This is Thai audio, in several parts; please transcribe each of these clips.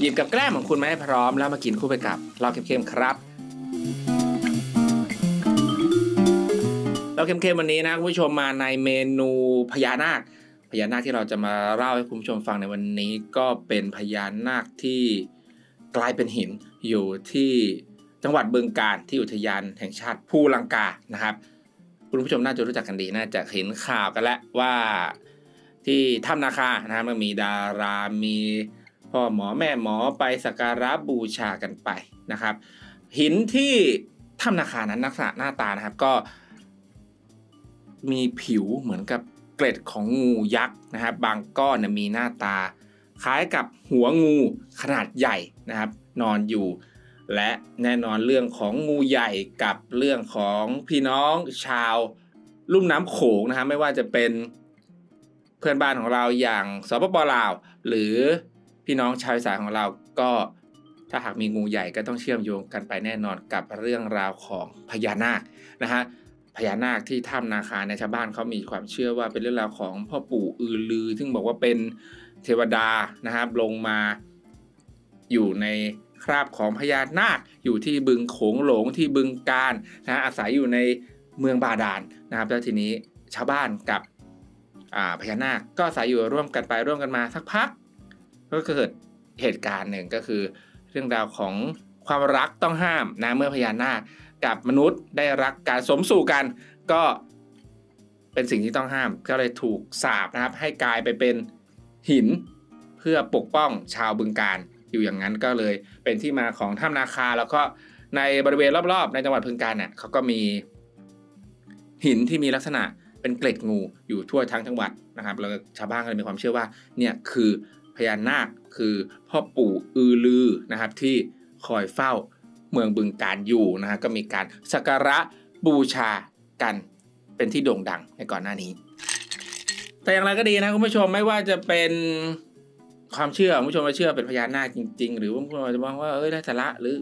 หยิบกับแกล้มของคุณมาให้พร้อมแล้วมากินคู่ไปกับเราเข้มๆครับเราเข้มๆวันนี้นะคุณผู้ชมมาในเมนูพญานาคพญานาคที่เราจะมาเล่าให้คุณผู้ชมฟังในวันนี้ก็เป็นพญานาคที่กลายเป็นหินอยู่ที่จังหวัดบึงกาฬที่อุทยานแห่งชาติภูลังกานะครับคุณผู้ชมน่าจะรู้จักกันดีน่าจะเห็นข่าวกันแล้วว่าที่ถ้ำนาคานะครับมันมีดารามี พ่อหมอแม่หมอไปสักการะบูชากันไปนะครับ หินที่ถ้ำนาคานั้นลักษณะหน้าตานะครับก็ มีผิวเหมือนกับเกล็ดของงูยักษ์นะครับบางก้อนมีหน้าตา คล้ายกับหัวงูขนาดใหญ่นะครับ นอนอยู่ และแน่นอนเรื่องของงูใหญ่กับเรื่องของพี่น้องชาวลุ่มน้ำโขงนะครับไม่ว่าจะเป็นเพื่อนบ้านของเราอย่างสปปลาว หรือ พี่น้องชาวอีสานของเราก็ถ้าหากมีงูใหญ่ก็ต้องเชื่อมโยงกันไปแน่นอนกับเรื่องราวของพญานาคนะฮะพญานาคที่ถ้ำนาคาในชาวบ้านเขามีความเชื่อว่าเป็นเรื่องราวของพ่อปู่อือลือ ซึ่งบอกว่าเป็นเทวดานะครับลงมาอยู่ในคราบของพญานาคอยู่ที่บึงโขงหลงที่บึงการนะอาศัยอยู่ในเมืองบาดาลนะครับแล้วทีนี้ชาวบ้านกับพญานาคก็อาศัยอยู่ร่วมกันไปร่วมกันมาสักพัก ก็เกิดเหตุการณ์หนึ่งก็คือ เรื่องราวของความรักต้องห้ามนะเมื่อพญานาคกับมนุษย์ได้รักการสมสู่กัน ก็เป็นสิ่งที่ต้องห้าม ก็เลยถูกสาบนะครับ ให้กลายไปเป็นหินเพื่อปกป้องชาวบึงการอยู่อย่างนั้นก็เลยเป็นที่มาของถ้ำนาคา แล้วก็ในบริเวณรอบๆ ในจังหวัดบึงการเนี่ยเขาก็มีหินที่มีลักษณะเป็นเกล็ดงูอยู่ทั่วทั้งจังหวัดนะครับแล้วชาวบ้านก็เลยมีความเชื่อว่าเนี่ยคือ พญานาคคือพ่อปู่อือลือนะครับที่คอยเฝ้าเมืองบึงการอยู่นะฮะก็มีการสักการะบูชากันเป็นที่โด่งดังในก่อนหน้านี้ แต่อย่างไรก็ดีนะคุณผู้ชมไม่ว่าจะเป็นความเชื่อคุณผู้ชมมาเชื่อเป็นพญานาคจริง ๆ หรือว่าคุณผู้ชมจะมองว่าเอ้ยได้สาระหรือ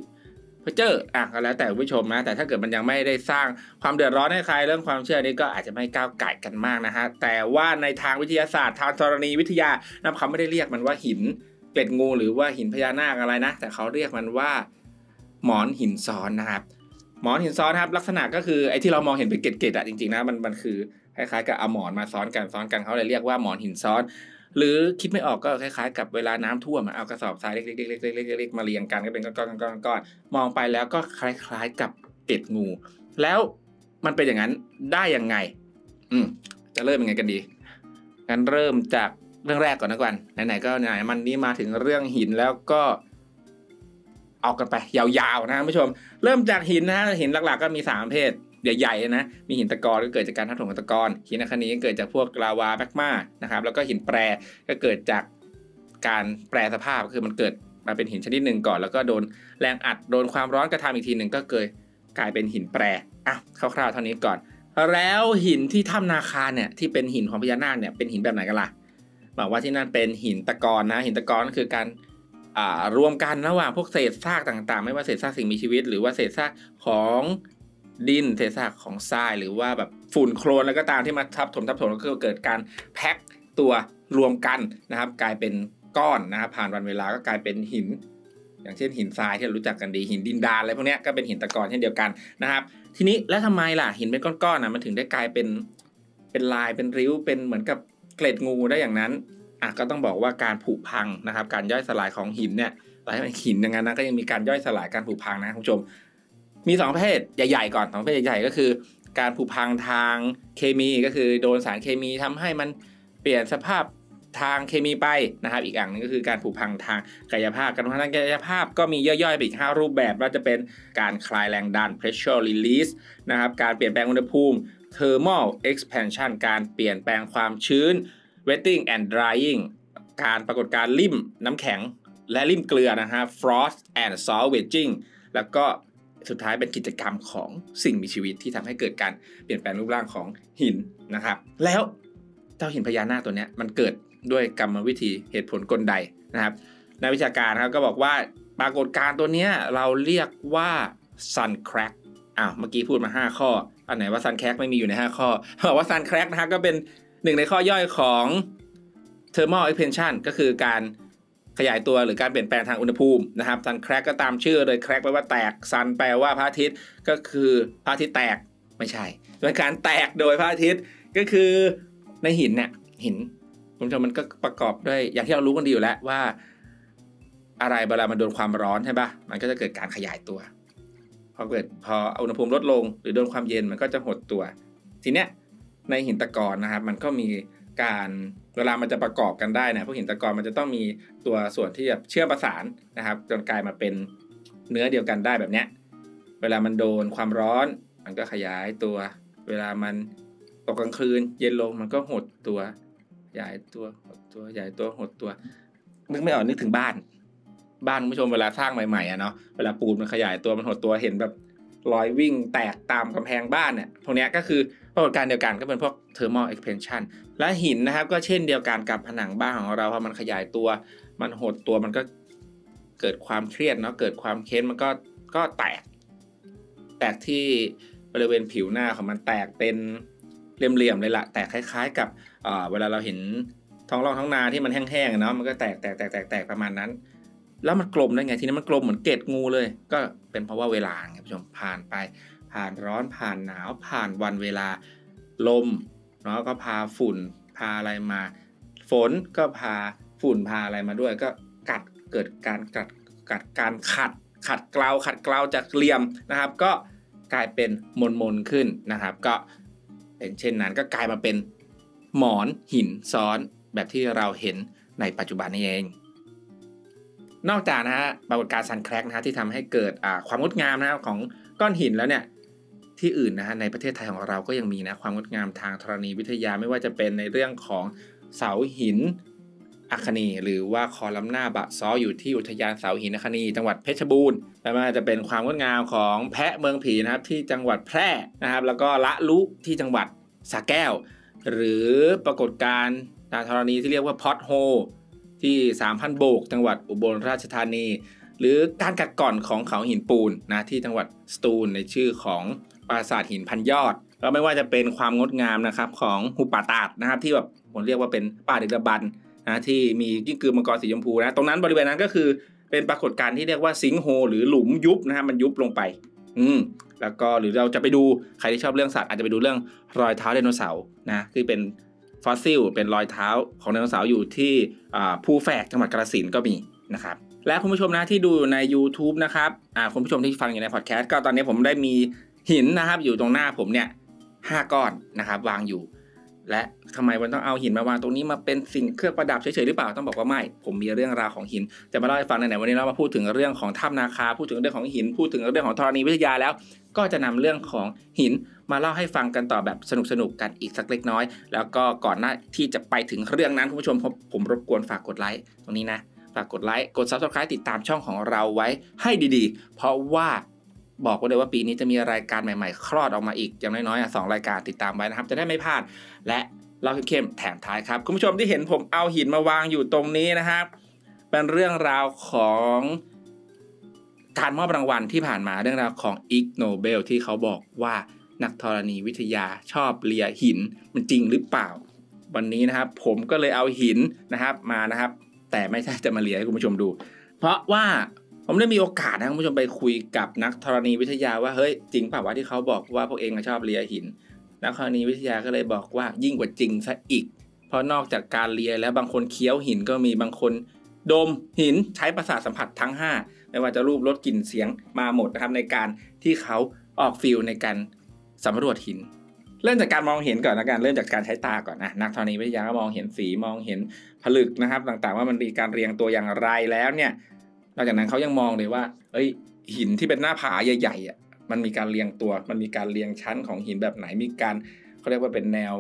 พระเจ้าอะก็แล้วแต่ผู้ชมนะ แต่ถ้าเกิดมันยังไม่ได้สร้างความเดือดร้อนให้ใครเรื่องความเชื่อนี้ก็อาจจะไม่ก้าวไก่กันมากนะฮะ แต่ว่าในทางวิทยาศาสตร์ทางธรณีวิทยานะเขาไม่ได้เรียกมันว่าหินเกล็ดงูหรือว่าหินพญานาคอะไรนะ แต่เขาเรียกมันว่าหมอนหินซ้อนนะครับหมอนหินซ้อนครับลักษณะก็คือไอ้ที่เรามองเห็นเป็นเกล็ดๆอะจริงๆนะมันมันคือคล้ายๆกับเอาหมอนมาซ้อนกันซ้อนกันเขาเลยเรียกว่าหมอนหินซ้อน หรือคิดไม่ออกก็คล้ายๆ กับเวลาน้ำท่วมเอากระสอบทรายเล็กๆๆๆๆมาเรียงกันก็เป็นก้อนๆก้อนๆมองไปแล้วก็คล้ายๆกับเกล็ดงู แล้วมันเป็นอย่างนั้นได้ยังไง อืมจะเริ่มยังไงกันดีงั้นเริ่มจากเรื่องแรกก่อนนะกันไหนๆก็ไหนมันนี้มาถึงเรื่องหินแล้วก็เอากันไปยาวๆนะคุณผู้ชม เริ่มจากหินนะหินหลักๆ ก็มี3ประเภท ใหญ่ๆนะ มีหินตะกอนก็เกิดจากการทับถมของตะกอนหินอัคนีก็เกิดจากพวกลาวาแมกมานะครับ แล้วก็หินแปรก็เกิดจากการแปรสภาพคือมันเกิดมาเป็นหินชนิดหนึ่งก่อน แล้วก็โดนแรงอัดโดนความร้อนกระทำอีกทีหนึ่งก็เกิดกลายเป็นหินแปรอะคร่าวๆเท่านี้ก่อน แล้วหินที่ถ้ำนาคาเนี่ยที่เป็นหินของพญานาคเนี่ยเป็นหินแบบไหนกันล่ะบอกว่าที่นั่นเป็นหินตะกอนนะ หินตะกอนก็คือการรวมกันระหว่างพวกเศษซากต่างๆ ไม่ว่าเศษซากสิ่งมีชีวิต หรือว่าเศษซากของ ดินเศษซากของทรายหรือว่าแบบฝุ่นโคลนแล้วก็ตามที่มาทับถมทับถมก็เกิดการแพ็คตัวรวมกันนะครับ กลายเป็นก้อนนะครับผ่านวันเวลาก็กลายเป็นหิน อย่างเช่นหินทรายที่เรารู้จักกันดีหินดินดานอะไรพวกนี้ก็เป็นหินตะกอนเช่นเดียวกันนะครับ ทีนี้แล้วทำไมล่ะหินเป็นก้อนๆนะมันถึงได้กลายเป็นเป็นลายเป็นริ้วเป็นเหมือนกับเกล็ดงูได้อย่างนั้นอะก็ต้องบอกว่าการผุพังนะครับ การย่อยสลายของหินเนี่ยหลายหินอย่างนั้นนะก็ยังมีการย่อยสลายการผุพังนะคุณผู้ชม มี2ประเภทใหญ่ๆก่อนสองประเภทใหญ่ๆก็คือ การผุพังทางเคมีก็คือโดนสารเคมีทำให้มันเปลี่ยนสภาพทางเคมีไปนะครับ อีกอย่างนึงก็คือการผุพังทางกายภาพ การผุพังทางกายภาพก็มีย่อยๆไปอีก 5 รูปแบบว่าจะเป็นการคลายแรงดัน pressure release นะครับ การเปลี่ยนแปลงอุณหภูมิ thermal expansion การเปลี่ยนแปลงความชื้น wetting and drying การปรากฏการลิ่มน้ำแข็งและลิ่มเกลือนะฮะ frost and salt wedging แล้วก็ สุดท้ายเป็นกิจกรรมของสิ่งมีชีวิตที่ทำให้เกิดการเปลี่ยนแปลงรูปร่างของหินนะครับ แล้วเจ้าหินพญานาคตัวนี้มันเกิดด้วยกรรมวิธีเหตุผลกลใดนะครับนักวิชาการครับก็บอกว่าปรากฏการณ์ตัวนี้เราเรียกว่า sun crack อ้าวเมื่อกี้พูดมา 5 ข้อ อันไหนว่า sun crack ไม่มีอยู่ใน 5 ข้อบอกว่า sun crack นะครับก็เป็นหนึ่งในข้อย่อยของ thermal expansion ก็คือการ ขยายตัวหรือการเปลี่ยนแปลงทางอุณหภูมินะครับซันแครกก็ตามชื่อเลยแครกแปลว่าแตกซันแปลว่าพระอาทิตย์ก็คือพระอาทิตย์แตกไม่ใช่เป็นการแตกโดยพระอาทิตย์ก็คือในหินเนี่ยหินคุณผู้ชมมันก็ประกอบด้วยอย่างที่เรารู้กันดีอยู่แล้วว่า อะไรเวลามันโดนความร้อนใช่ปะมันก็จะเกิดการขยายตัวพอเกิดพออุณหภูมิลดลง หรือโดนความเย็นมันก็จะหดตัว ทีเนี้ยในหินตะกอนนะครับ มันก็มี การเวลามันจะประกอบกันได้นะพวกหินตะกอนมันจะต้องมีตัวส่วนที่แบบเชื่อมประสานนะครับ จนกลายมาเป็นเนื้อเดียวกันได้แบบเนี้ยเวลามันโดนความร้อน มันก็ขยายตัว เวลามันตกกลางคืน เย็นลงมันก็หดตัวขยายตัวหดตัวขยายตัวหดตัว นึกไม่ออกนึกถึงบ้าน บ้านคุณผู้ชมเวลาสร้างใหม่ๆอะเนาะเวลาปูนมันขยายตัวมันหดตัวเห็นแบบรอยวิ่งแตกตามกำแพงบ้านเนี่ยพวกนี้ก็คือ ปรากฏการณ์เดียวกันก็เป็นพวก thermal expansion และหินนะครับ ก็เช่นเดียวกันกับผนังบ้านของเราพอมันขยายตัว มันหดตัวมันก็เกิดความเครียดเนาะเกิดความเค้นมันก็ก็แตก แตกที่บริเวณผิวหน้าของมันแตกเป็นเหลี่ยมๆเลยละแตกคล้าย ๆ กับเวลาเราเห็นท้องร่องท้องนาที่มันแห้งๆเนาะมันก็แตกแตกแตกแตกแตกประมาณนั้น แล้วมันกลมได้ไงทีนี้มันกลมเหมือนเกล็ดงูเลย ก็เป็นเพราะว่าเวลาครับผู้ชมผ่านไป ผ่านร้อนผ่านหนาวผ่านวันเวลาลมเนาะก็พาฝุ่นพาอะไรมา ฝนก็พาฝุ่นพาอะไรมาด้วย ก็กัดเกิดการกัดกัดการขัดขัดเกลาขัดเกลาจากเหลี่ยมนะครับ ก็กลายเป็นมนมนขึ้นนะครับ ก็เป็นเช่นนั้นก็กลายมาเป็นหมอนหินซ้อนแบบที่เราเห็นในปัจจุบันนี้เอง นอกจากนะฮะปรากฏการณ์ซันแครกนะฮะที่ทำให้เกิดความงดงามนะครับของก้อนหินแล้วเนี่ย ที่อื่นนะฮะในประเทศไทยของเราก็ยังมีนะความงดงามทางธรณีวิทยาไม่ว่าจะเป็นในเรื่องของเสาหินอัคนีหรือว่าคอลัมนาบะซออยู่ที่อุทยานเสาหินอัคนีจังหวัดเพชรบูรณ์แล้ว่าจะเป็นความงดงามของแพะเมืองผีนะครับที่จังหวัดแพร่นะครับ แล้วก็ละลุที่จังหวัดสระแก้ว หรือปรากฏการณ์ทางธรณีที่เรียกว่าพอตโฮที่ 3,000 โบก จังหวัดอุบลราชธานี หรือการกัดก่อนของเขาหินปูนนะที่จังหวัดสตูลในชื่อของ ปราสาทหินพันยอด แล้วไม่ว่าจะเป็นความงดงามนะครับของหุบป่าตาดนะครับ ที่แบบผมเรียกว่าเป็นป่าดึกดำบรรพ์นะที่มีกิ้งกือมังกรสีชมพูนะตรงนั้นบริเวณนั้นก็คือเป็นปรากฏการณ์ที่เรียกว่า sinkhole หรือหลุมยุบนะฮะมันยุบลงไป อืมแล้วก็หรือเราจะไปดูใครที่ชอบเรื่องสัตว์อาจจะไปดูเรื่องรอยเท้าไดโนเสาร์นะคือเป็นฟอสซิลเป็นรอยเท้าของไดโนเสาร์อยู่ที่ภูแฝกจังหวัดกาฬสินธุ์ก็มีนะครับและคุณผู้ชมนะที่ดูใน YouTube นะครับคุณผู้ชมที่ฟังอยู่ในพอดแคสต์ก็ตอนนี้ผมได้มี หินนะครับอยู่ตรงหน้าผมเนี่ยห้าก้อนนะครับ วางอยู่ และทำไมมันต้องเอาหินมาวางตรงนี้มาเป็นสิ่งเครื่องประดับเฉยๆหรือเปล่าต้องบอกว่าไม่ ผมมีเรื่องราวของหิน จะมาเล่าให้ฟังในไหนวันนี้เรามาพูดถึงเรื่องของถ้ำนาคาพูดถึงเรื่องของหิน พูดถึงเรื่องของธรณีวิทยาแล้ว ก็จะนำเรื่องของหินมาเล่าให้ฟังกันต่อแบบสนุกๆกันอีกสักเล็กน้อย แล้วก็ก่อนหน้าที่จะไปถึงเรื่องนั้นคุณผู้ชมผมผมรบกวนฝากกดไลค์ตรงนี้นะฝากกดไลค์กด subscribe ติดตามช่องของเราไว้ให้ดีๆ เพราะว่า บอกไว้เลยว่าปีนี้จะมีรายการใหม่ๆ คลอดออกมาอีกอย่างน้อยๆสองรายการติดตามไว้นะครับ จะได้ไม่พลาด และเล่าเข้มแถมท้ายครับ คุณผู้ชมที่เห็นผมเอาหินมาวางอยู่ตรงนี้นะครับ เป็นเรื่องราวของการมอบรางวัลที่ผ่านมาเรื่องราวของ Ig Nobel ที่เขาบอกว่านักธรณีวิทยาชอบเลียหินมันจริงหรือเปล่า วันนี้นะครับ ผมก็เลยเอาหินนะครับมานะครับ แต่ไม่ใช่จะมาเลียให้คุณผู้ชมดู เพราะว่า ผมได้มีโอกาสนะคุณผู้ชมไปคุยกับนักธรณีวิทยาว่าเฮ้ยจริงป่าว่าที่เขาบอกว่าพวกเองชอบเลียหิน นักธรณีวิทยาก็เลยบอกว่ายิ่งกว่าจริงซะอีก เพราะนอกจากการเลียแล้วบางคนเคี้ยวหินก็มีบางคนดมหินใช้ประสาทสัมผัสทั้ง 5 ไม่ว่าจะรูปรสกลิ่นเสียงมาหมดนะครับในการที่เขาออกฟิลในการสำรวจหิน เริ่มจากการมองเห็นก่อนนะการเริ่มจากการใช้ตาก่อนนะนักธรณีวิทยาก็มองเห็นสีมองเห็นผลึกนะครับ ต่างๆ ว่ามันมีการเรียงตัวอย่างไรแล้วเนี่ย นอกจากนั้นเขายังมองเลยว่า เอ้ย หินที่เป็นหน้าผาใหญ่ๆอะมันมีการเรียงตัว มันมีการเรียงชั้นของหินแบบไหน มีการเขาเรียกว่าเป็นแนว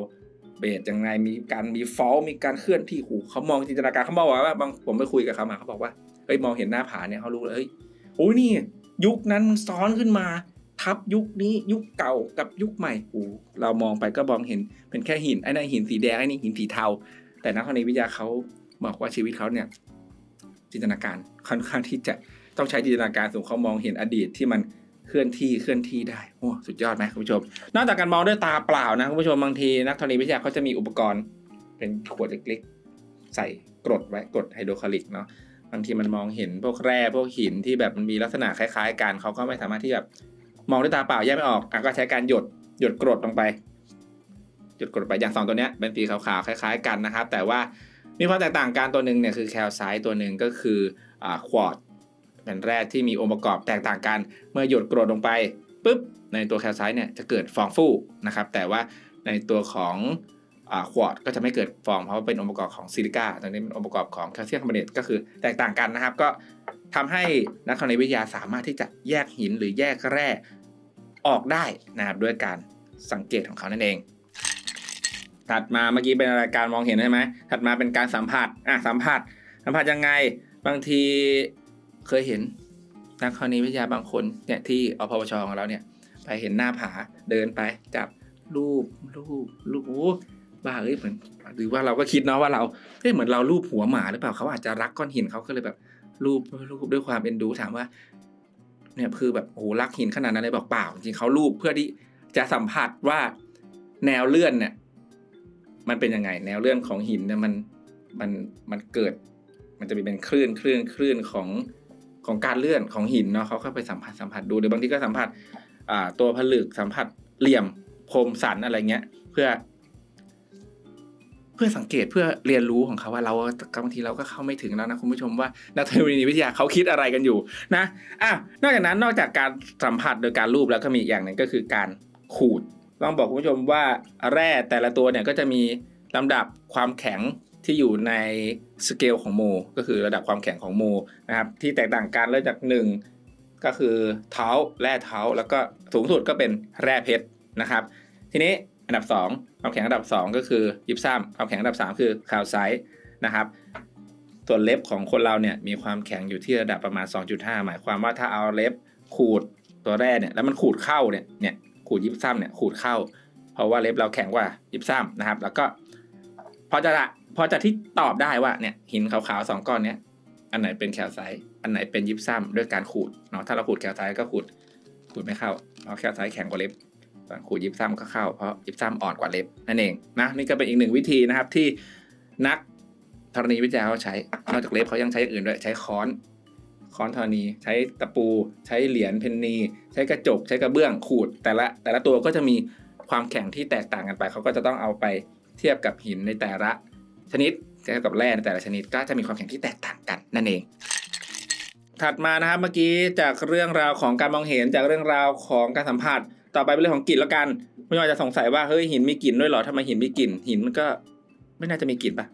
เบสยังไง มีการมีฟอลมีการเคลื่อนที่หูเขามองจินตนาการเขาบอกว่าบางผมไปคุยกับเขามาเขาบอกว่าเฮ้ยมองเห็นหน้าผาเนี่ยเขารู้เลยเฮ้ยโอ้ยนี่ ยุคนั้นซ้อนขึ้นมา ทับยุคนี้ยุคเก่ากับยุคใหม่โอ้เรามองไปก็มองเห็นเป็นแค่หินไอ้นั่นหินสีแดงไอ้นี่หินสีเทา แต่นักธรณีวิทยาเขาบอกว่าชีวิตเขาเนี่ย จินตนาการค่อนข้างที่จะต้องใช้จินตนาการสูงเขามองเห็นอดีตที่มันเคลื่อนที่เคลื่อนที่ได้โอ้สุดยอดไหมคุณผู้ชม นอกจากการมองด้วยตาเปล่านะคุณผู้ชมบางทีนักธรณีวิทยาเขาจะมีอุปกรณ์เป็นขวดเล็กๆ ใส่กรดไว้กรดไฮโดรคลอริกเนาะบางทีมันมองเห็นพวกแร่พวกหินที่แบบมันมีลักษณะคล้ายๆกันเขาก็ไม่สามารถที่แบบมองด้วยตาเปล่าแยกไม่ออกอะก็ใช้การหยดหยดกรดลงไป หยดกรดไปอย่างสองตัวเนี้ยเป็นสีขาวๆคล้าย ๆ กันนะครับ แต่ว่า มีความแตกต่างกันตัวหนึ่งเนี่ยคือแคลไซต์ตัวหนึ่งก็คือควอตเป็นแร่ที่มีองค์ประกอบแตกต่างกัน เมื่อหยดกรดลงไปปุ๊บในตัวแคลไซต์เนี่ยจะเกิดฟองฟูนะครับแต่ว่าในตัวของควอตก็จะไม่เกิดฟองเพราะว่าเป็นองค์ประกอบของซิลิก้าตรงนี้เป็นองค์ประกอบของแคลเซียมคาร์บอเนตก็คือแตกต่างกันนะครับ ก็ทำให้นักธรณีวิทยาสามารถที่จะแยกหินหรือแยกแร่ออกได้นะครับด้วยการสังเกตของเขานั่นเอง ถัดมาเมื่อกี้เป็นรายการมองเห็นใช่ไหมถัดมาเป็นการสัมผัสอะสัมผัส สัมผัสยังไง บางทีเคยเห็นนักธรณีวิทยาบางคนเนี่ยที่อพวชของเราเนี่ย ไปเห็นหน้าผาเดินไปจับรูปรูปรูปโอ้บ้าเอ้ยเหมือนหรือว่าเราก็คิดเนาะว่าเราเฮ้ยเหมือนเรารูปหัวหมาหรือเปล่าเขาอาจจะรักก้อนหินเขาก็เลยแบบรูปรูปด้วยความเอ็นดูถามว่า เนี่ยคือแบบโอ้รักหินขนาดนั้นเลยบอกเปล่าจริงเขารูปเพื่อที่จะสัมผัสว่าแนวเลื่อนเนี่ย มันเป็นยังไง แนวเลื่อนของหินเนี่ยมันมันมันเกิด มันจะมีเป็นคลื่นคลื่นคลื่นของของการเลื่อนของหินเนาะเขาเข้าไปสัมผัสสัมผัสดูหรือบางทีก็สัมผัสอ่าตัวผลึกสัมผัสเหลี่ยมคมสันอะไรเงี้ย เพื่อ เพื่อสังเกตเพื่อเรียนรู้ของเขาว่าเราบางทีเราก็เข้าไม่ถึงแล้วนะคุณผู้ชมว่านักธรณีวิทยาเขาคิดอะไรกันอยู่นะอะนอกจากนั้นนอกจากการสัมผัสโดยการรูปแล้วก็มีอีกอย่างหนึ่งก็คือการขูด ต้องบอกคุณผู้ชมว่าแร่แต่ละตัวเนี่ยก็จะมีลำดับความแข็งที่อยู่ในสเกลของโมก็คือระดับความแข็งของโมนะครับที่แตกต่างกันเริ่มจาก 1 ก็คือเท้าแร่เท้า แล้วก็สูงสุดก็เป็นแร่เพชรนะครับทีนี้อันดับ 2 ความแข็งอันดับ 2 ก็คือยิปซัมความแข็งอันดับ 3 คือคาวไซต์นะครับส่วนเล็บของคนเราเนี่ยมีความแข็งอยู่ที่ระดับประมาณ 2.5 หมายความว่าถ้าเอาเล็บขูดตัวแร่เนี่ยแล้วมันขูดเข้าเนี่ยเนี่ย ขูดยิปซัมเนี่ยขูดเข้า เพราะว่าเล็บเราแข็งกว่ายิปซัมนะครับ แล้วก็พอจะละพอจะที่ตอบได้ว่าเนี่ยหินขาวๆสองก้อนเนี้ยอันไหนเป็นแคลไซต์อันไหนเป็นยิปซัมด้วยการขูดเนาะถ้าเราขูดแคลไซต์ก็ขูดขูดไม่เข้าเพราะแคลไซต์แข็งกว่าเล็บขูดยิปซัมก็เข้าเพราะยิปซัมอ่อนกว่าเล็บนั่นเองนะนี่ก็เป็นอีกหนึ่งวิธีนะครับที่นักธรณีวิทยาเขาใช้นอกจากเล็บเขายังใช้อื่นด้วยใช้ค้อน ค้อนธรณี ใช้ตะปู ใช้เหรียญเพนนี ใช้กระจก ใช้กระเบื้องขูด แต่ละแต่ละตัวก็จะมีความแข็งที่แตกต่างกันไป เขาก็จะต้องเอาไปเทียบกับหินในแต่ละ ชนิดเทียบกับแร่ในแต่ละชนิดก็จะมีความแข็งที่แตกต่างกันนั่นเอง ถัดมานะครับเมื่อกี้จากเรื่องราวของการมองเห็นจากเรื่องราวของการสัมผัสต่อไปเป็นเรื่องของกลิ่นแล้วกันไม่ว่าจะสงสัยว่าเฮ้ยหินมีกลิ่นด้วยเหรอทำไมหินมีกลิ่นหินมันก็ไม่น่าจะมีกลิ่นปะ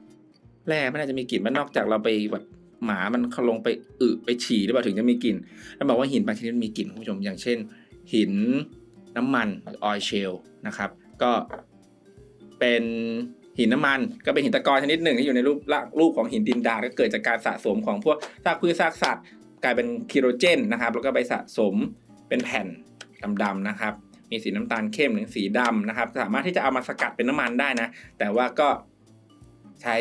แร่ไม่น่าจะมีกลิ่นมันนอกจากเราไปแบบ หมามันเขาลงไปอึไปฉี่หรือเปล่าถึงจะมีกลิ่นแล้วบอกว่าหินบางชนิดมีกลิ่นคุณผู้ชมอย่างเช่น หินน้ำมันหรือออยเชลนะครับ ก็เป็นหินน้ำมันก็เป็นหินตะกอนชนิดหนึ่งที่อยู่ในรูปรูปของหินดินดาก็เกิดจากการสะสมของพวกซากพืชซากสัตว์กลายเป็นคิโรเจนนะครับ แล้วก็ไปสะสมเป็นแผ่นดำๆนะครับ มีสีน้ำตาลเข้มหรือสีดำนะครับ สามารถที่จะเอามาสกัดเป็นน้ำมันได้นะ แต่ว่าก็ใช้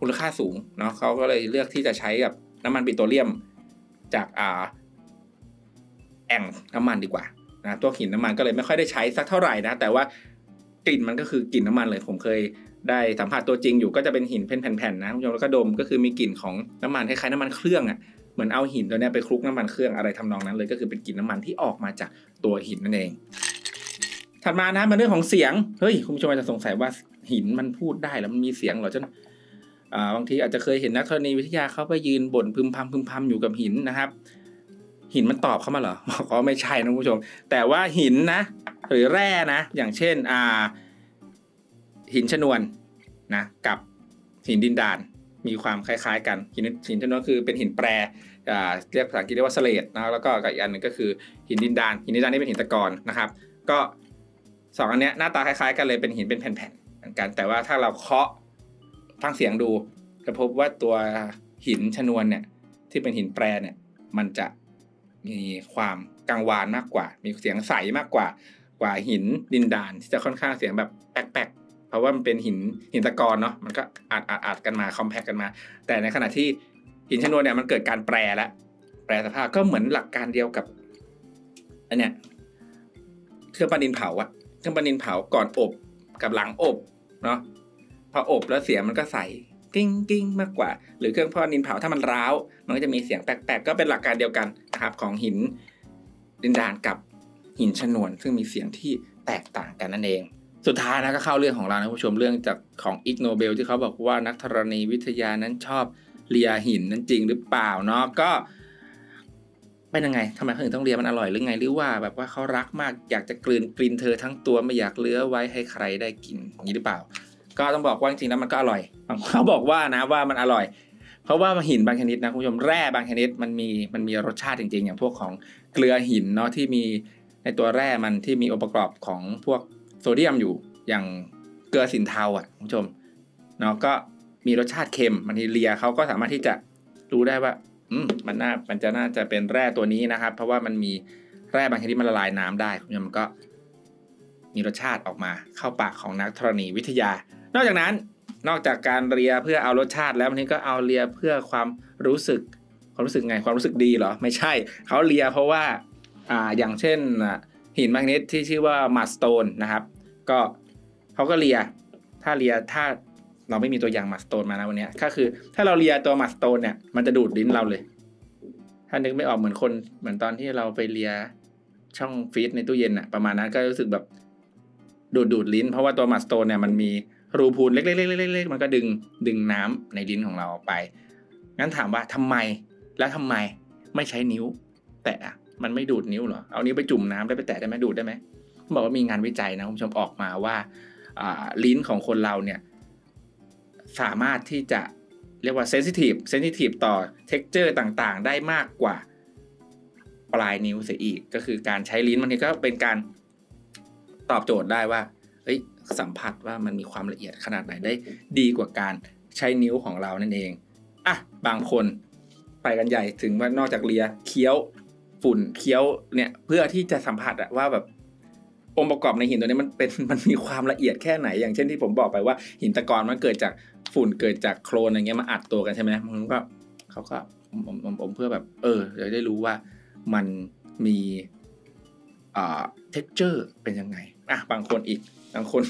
มูลค่าสูงเนาะเขาก็เลยเลือกที่จะใช้กับน้ำมันปิโตรเลียมจากอ่าแอ่งน้ำมันดีกว่านะตัวหินน้ำมันก็เลยไม่ค่อยได้ใช้สักเท่าไหร่นะแต่ว่ากลิ่นมันก็คือกลิ่นน้ำมันเลยผมเคยได้สัมผัสตัวจริงอยู่ก็จะเป็นหินเป็นแผ่นๆนะคุณผู้ชมแล้วก็ดมก็คือมีกลิ่นของน้ำมันคล้ายๆน้ำมันเครื่องอะ่ะเหมือนเอาหินตัวนี้ไปคลุกน้ำมันเครื่องอะไรทำนองนั้นเลยก็คือเป็นกลิ่นน้ำมันที่ออกมาจากตัวหินนั่นเอง ถัดมานะมันเรื่องของเสียงเฮ้ยคุณผู้ชมอาจจะสงสัยว่าหินมันพูดได้แล้วมันมีเสียงเหรอจน บางทีอาจจะเคยเห็นนักธรณีวิทยาเขาไปยืนบ่นพึมพำพึมพำอยู่กับหินนะครับ หินมันตอบเข้ามาเหรอก็ไม่ใช่นะคุณผู้ชม แต่ว่าหินนะ หรือแร่นะ อย่างเช่นอ่าหินชนวนนะกับหินดินดานมีความคล้ายๆ กันหินหินชนวนคือเป็นหินแปรเรียกภาษาอังกฤษเรียกว่าสเลดนะแล้วก็อีกอันหนึ่งก็คือหินดินดาน หินดินดานนี่เป็นหินตะกอนนะครับ ก็สองอันเนี้ยหน้าตาคล้ายๆ กันเลยเป็นหินเป็นแผ่นๆเหมือนกันแต่ว่าถ้าเราเคาะ ฟังเสียงดูจะพบว่าตัวหินชนวนเนี่ยที่เป็นหินแปรเนี่ย มันจะมีความกังวานมากกว่า มีเสียงใสมากกว่า กว่าหินดินดานที่จะค่อนข้างเสียงแบบแป๊กๆเพราะว่ามันเป็นหินหินตะกอนเนาะมันก็อัดอัดอัดกันมาคอมแพคกันมา แต่ในขณะที่หินชนวนเนี่ยมันเกิดการแปรแล้วแปรสภาพก็เหมือนหลักการเดียวกับอันเนี้ยเครื่องปั้นดินเผาอะเครื่องปั้นดินเผาก่อนอบกับหลังอบเนาะ พออบแล้วเสียงมันก็ใสกิ้งกิ้งมากกว่า หรือเครื่องพ่อดินเผาถ้ามันร้าว มันก็จะมีเสียงแปลกๆ ก็เป็นหลักการเดียวกันนะครับของหินดินดานกับหินชนวน ซึ่งมีเสียงที่แตกต่างกันนั่นเอง สุดท้ายนะก็เข้าเรื่องของเรานะผู้ชมเรื่องจากของอิกโนเบลที่เขาบอกว่านักธรณีวิทยานั้นชอบเลียหินนั้นจริงหรือเปล่าเนาะก็เป็นยังไงทำไมเขาถึงต้องเลียมันอร่อยหรือไงหรือว่าแบบว่าเขารักมากอยากจะกลืนกลินเธอทั้งตัวไม่อยากเลื้อไว้ให้ใครได้กินอย่างนี้หรือเปล่า ก็ต้องบอกว่าจริงๆแล้วมันก็อร่อยเขาบอกว่านะว่ามันอร่อย เพราะว่าหินบางชนิดนะคุณผู้ชมแร่บางชนิดมันมีมันมีรสชาติจริงๆ อย่างพวกของเกลือหินเนาะที่มีในตัวแร่มันที่มีองค์ประกอบของพวกโซเดียมอยู่อย่างเกลือสินเทาอะคุณผู้ชมเนาะก็มีรสชาติเค็มบางทีเลียเขาก็สามารถที่จะรู้ได้ว่าอืมมันน่ามันจะน่าจะเป็นแร่ตัวนี้นะครับ เพราะว่ามันมีแร่บางชนิดมันละลายน้ำได้คุณผู้ชมก็มีรสชาติออกมาเข้าปากของนักธรณีวิทยา นอกจากนั้นนอกจากการเลียเพื่อเอารสชาติแล้ววันนี้ก็เอาเลียเพื่อความรู้สึกความรู้สึกไงความรู้สึกดีเหรอไม่ใช่เขาเลียเพราะว่าอ่าอย่างเช่นหินแมกนีสที่ชื่อว่ามาสโตนนะครับ ก็เขาก็เลียถ้าเลียถ้าเราไม่มีตัวอย่างมาสโตนมานะวันนี้ก็คือ ถ้าเราเลียตัวมาสโตนเนี่ยมันจะดูดลิ้นเราเลย ถ้านึกไม่ออกเหมือนคนเหมือนตอนที่เราไปเลียช่องฟีดในตู้เย็นอะประมาณนั้นก็รู้สึกแบบดูดดูดลิ้น เพราะว่าตัวมาสโตนเนี่ยมันมี รูพรุนเล็กๆๆๆมันก็ดึงดึงน้ำในลิ้นของเราออกไป งั้นถามว่าทำไมแล้วทำไมไม่ใช้นิ้ว แตะมันไม่ดูดนิ้วเหรอ เอานิ้วไปจุ่มน้ำได้ไปแตะได้ไหมดูดได้ไหมบอกว่ามีงานวิจัยนะคุณผู้ชมออกมาว่าลิ้นของคนเราเนี่ยสามารถที่จะเรียกว่า sensitive sensitive ต่อ texture ต่างๆ ได้มากกว่าปลายนิ้วเสียอีก ก็คือการใช้ลิ้นบางทีก็เป็นการตอบโจทย์ได้ว่าเฮ้ย สัมผัสว่ามันมีความละเอียดขนาดไหนได้ดีกว่าการใช้นิ้วของเรานั่นเองอะบางคนไปกันใหญ่ถึงว่านอกจากเลียเคี้ยวฝุ่นเคี้ยวเนี่ยเพื่อที่จะสัมผัสอะว่าแบบองค์ประกอบในหินตัวนี้มันเป็นมันมีความละเอียดแค่ไหน อย่างเช่นที่ผมบอกไปว่า หินตะกอนมันเกิดจากฝุ่นเกิดจากโคลนอะไรเงี้ยมาอัดตัวกันใช่ไหมมันก็เขาก็อมอมเพื่อแบบ เออจะได้รู้ว่ามันมีอ่าเท็กเจอร์เป็นยังไงอะบางคนอีก บางคน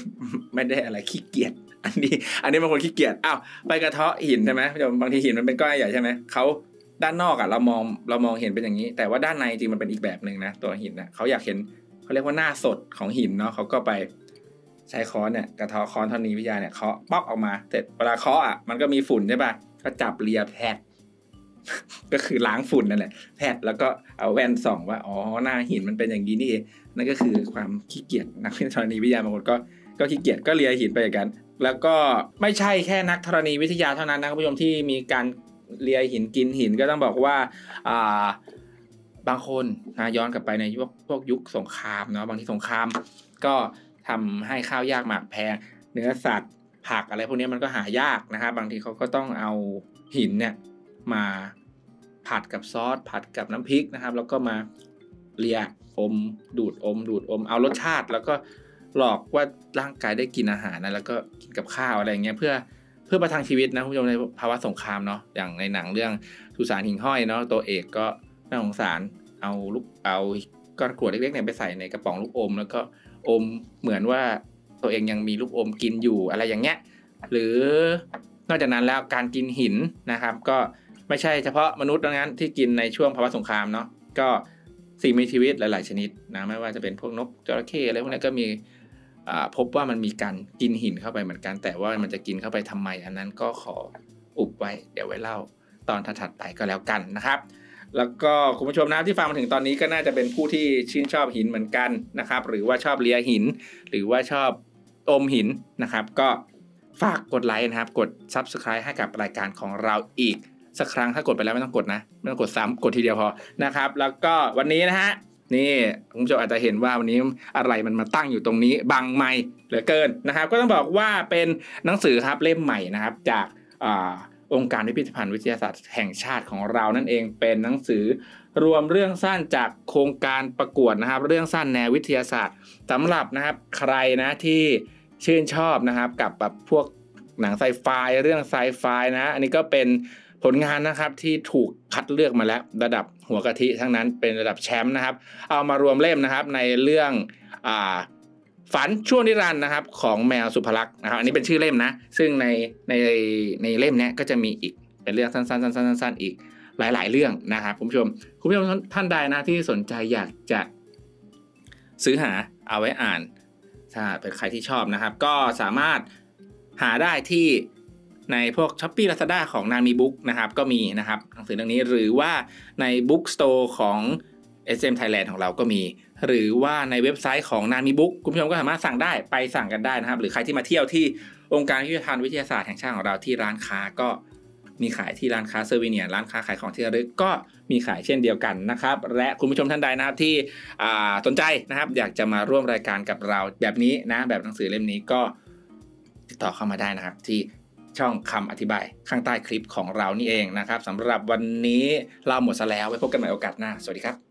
ไม่ได้อะไรขี้เกียจอันนี้ อันนี้บางคนขี้เกียจอ้าวไปกระเทาะหินใช่ไหมบางทีหินมันเป็นก้อนใหญ่ใช่ไหมเขาด้านนอกอะเรามองเรามองเห็นเป็นอย่างนี้ แต่ว่าด้านในจริงมันเป็นอีกแบบหนึ่งนะตัวหินนะเขาอยากเห็นเขาเรียกว่าหน้าสดของหินเนาะเขาก็ไปใช้ค้อนเนี่ยกระเทาะค้อนธรณีวิทยาเนี่ยเคาะป๊อกออกมาเสร็จเวลาเคาะอะมันก็มีฝุ่นใช่ป่ะก็จับเลียแพท ก็คือล้างฝุ่นนั่นแหละแพทแล้วก็เอาแว่นส่องว่าอ๋อหน้าหินมันเป็นอย่างนี้นี่เองนั่นก็คือความขี้เกียจนักธรณีวิทยาบางคนก็ก็ขี้เกียจก็เลียหินไปอย่างนั้นแล้วก็ไม่ใช่แค่นักธรณีวิทยาเท่านั้นนะคุณผู้ชมที่มีการเลียหินกินหินก็ต้องบอกว่าอ่าบางคนนะย้อนกลับไปในยุคพวกยุคสงครามเนาะบางทีสงคราม ก็ทำให้ข้าวยากหมากแพงเนื้อสัตว์ผักอะไรพวกนี้มันก็หายากนะครับบางทีเขาก็ต้องเอาหินเนี่ย มาผัดกับซอสผัดกับน้ำพริกนะครับ แล้วก็มาเลียอมดูดอม ดูดอม เอารสชาติ แล้วก็หลอกว่าร่างกายได้กินอาหารนะแล้วก็กินกับข้าวอะไรเงี้ยเพื่อเพื่อประทังชีวิตนะคุณผู้ชมในภาวะสงครามเนาะอย่างในหนังเรื่องสุสานหิ่งห้อยเนาะตัวเอกก็น่าสงสารเอาลูกเอาก้อนกรวดเล็กๆเนี่ยไปใส่ในกระป๋องลูกอม แล้วก็อมเหมือนว่าตัวเองยังมีลูกอมกินอยู่อะไรอย่างเงี้ยหรือนอกจากนั้นแล้วการกินหินนะครับ ก็ ไม่ใช่เฉพาะมนุษย์ดังนั้นที่กินในช่วงภาวะสงครามเนาะก็สิ่งมีชีวิตหลาย ๆ ชนิดนะไม่ว่าจะเป็นพวกนกจระเข้อะไรพวกนี้ก็มีพบว่ามันมีการกินหินเข้าไปเหมือนกัน แต่ว่ามันจะกินเข้าไปทำไม อันนั้นก็ขออุบไว้เดี๋ยวไว้เล่าตอนถัดไปก็แล้วกันนะครับ แล้วก็คุณผู้ชมนะที่ฟังมาถึงตอนนี้ก็น่าจะเป็นผู้ที่ชื่นชอบหินเหมือนกันนะครับ หรือว่าชอบเลียหิน หรือว่าชอบอมหินนะครับ ก็ฝากกดไลค์นะครับ กด Subscribe ให้กับรายการของเราอีก สักครั้งถ้ากดไปแล้วไม่ต้องกดนะ ไม่ต้องกดซ้ำกดทีเดียวพอนะครับ แล้วก็วันนี้นะฮะนี่คุณผู้ชมอาจจะเห็นว่าวันนี้อะไรมันมาตั้งอยู่ตรงนี้บังไม่เหลือเกินนะครับ ก็ต้องบอกว่าเป็นหนังสือครับเล่มใหม่นะครับ จากองค์การพิพิธภัณฑ์วิทยาศาสตร์แห่งชาติของเรานั่นเองเป็นหนังสือรวมเรื่องสั้นจากโครงการประกวดนะครับ เรื่องสั้นแนววิทยาศาสตร์สำหรับนะครับใครนะที่ชื่นชอบนะครับกับแบบพวกหนังไซไฟเรื่องไซไฟนะ อันนี้ก็เป็น ผลงานนะครับที่ถูกคัดเลือกมาแล้วระดับหัวกะทิทั้งนั้นเป็นระดับแชมป์นะครับ เอามารวมเล่มนะครับในเรื่องอ่าฝันช่วงนิรันดร์นะครับของแมวสุภลักษณ์นะครับอันนี้เป็นชื่อเล่มนะ ซึ่งในในในเล่มนี้ก็จะมีอีกเป็นเรื่องสั้นๆสั้นๆสั้นๆอีกหลาย ๆ เรื่องนะครับคุณผู้ชมคุณผู้ชมท่านใดนะที่สนใจอยากจะซื้อหาเอาไว้อ่านถ้าเป็นใครที่ชอบนะครับ ก็สามารถหาได้ที่ ในพวก s h อ p e e Lazada ของนามีบุ๊กนะครับก็มีนะครับหนังสือเรื่องนี้หรือว่าใน Book Store ของ SM Thailand ของเราก็มี หรือว่าในเว็บไซต์ของนามีบุ๊กคุณผู้ชมก็สามารถสั่งได้ไปสั่งกันได้นะครับ หรือใครที่มาเที่ยวที่องค์การพิพิธภัณฑ์วิทยาศาสตร์แห่งชาติของเราที่ร้านค้าก็มีขายที่ร้านค้าเซอร์วิเนียร้านค้าขายของที่ระลึกก็มีขายเช่นเดียวกันนะครับ และคุณผู้ชมท่านใดนะครับที่สนใจนะครับ อยากจะมาร่วมรายการกับเราแบบนี้นะ แบบหนังสือเล่มนี้ก็ติดต่อเข้ามาได้นะครับที่ ช่องคำอธิบายข้างใต้คลิปของเรานี่เองนะครับสำหรับวันนี้เราหมดซะแล้วไว้พบกันใหม่โอกาสหน้า สวัสดีครับ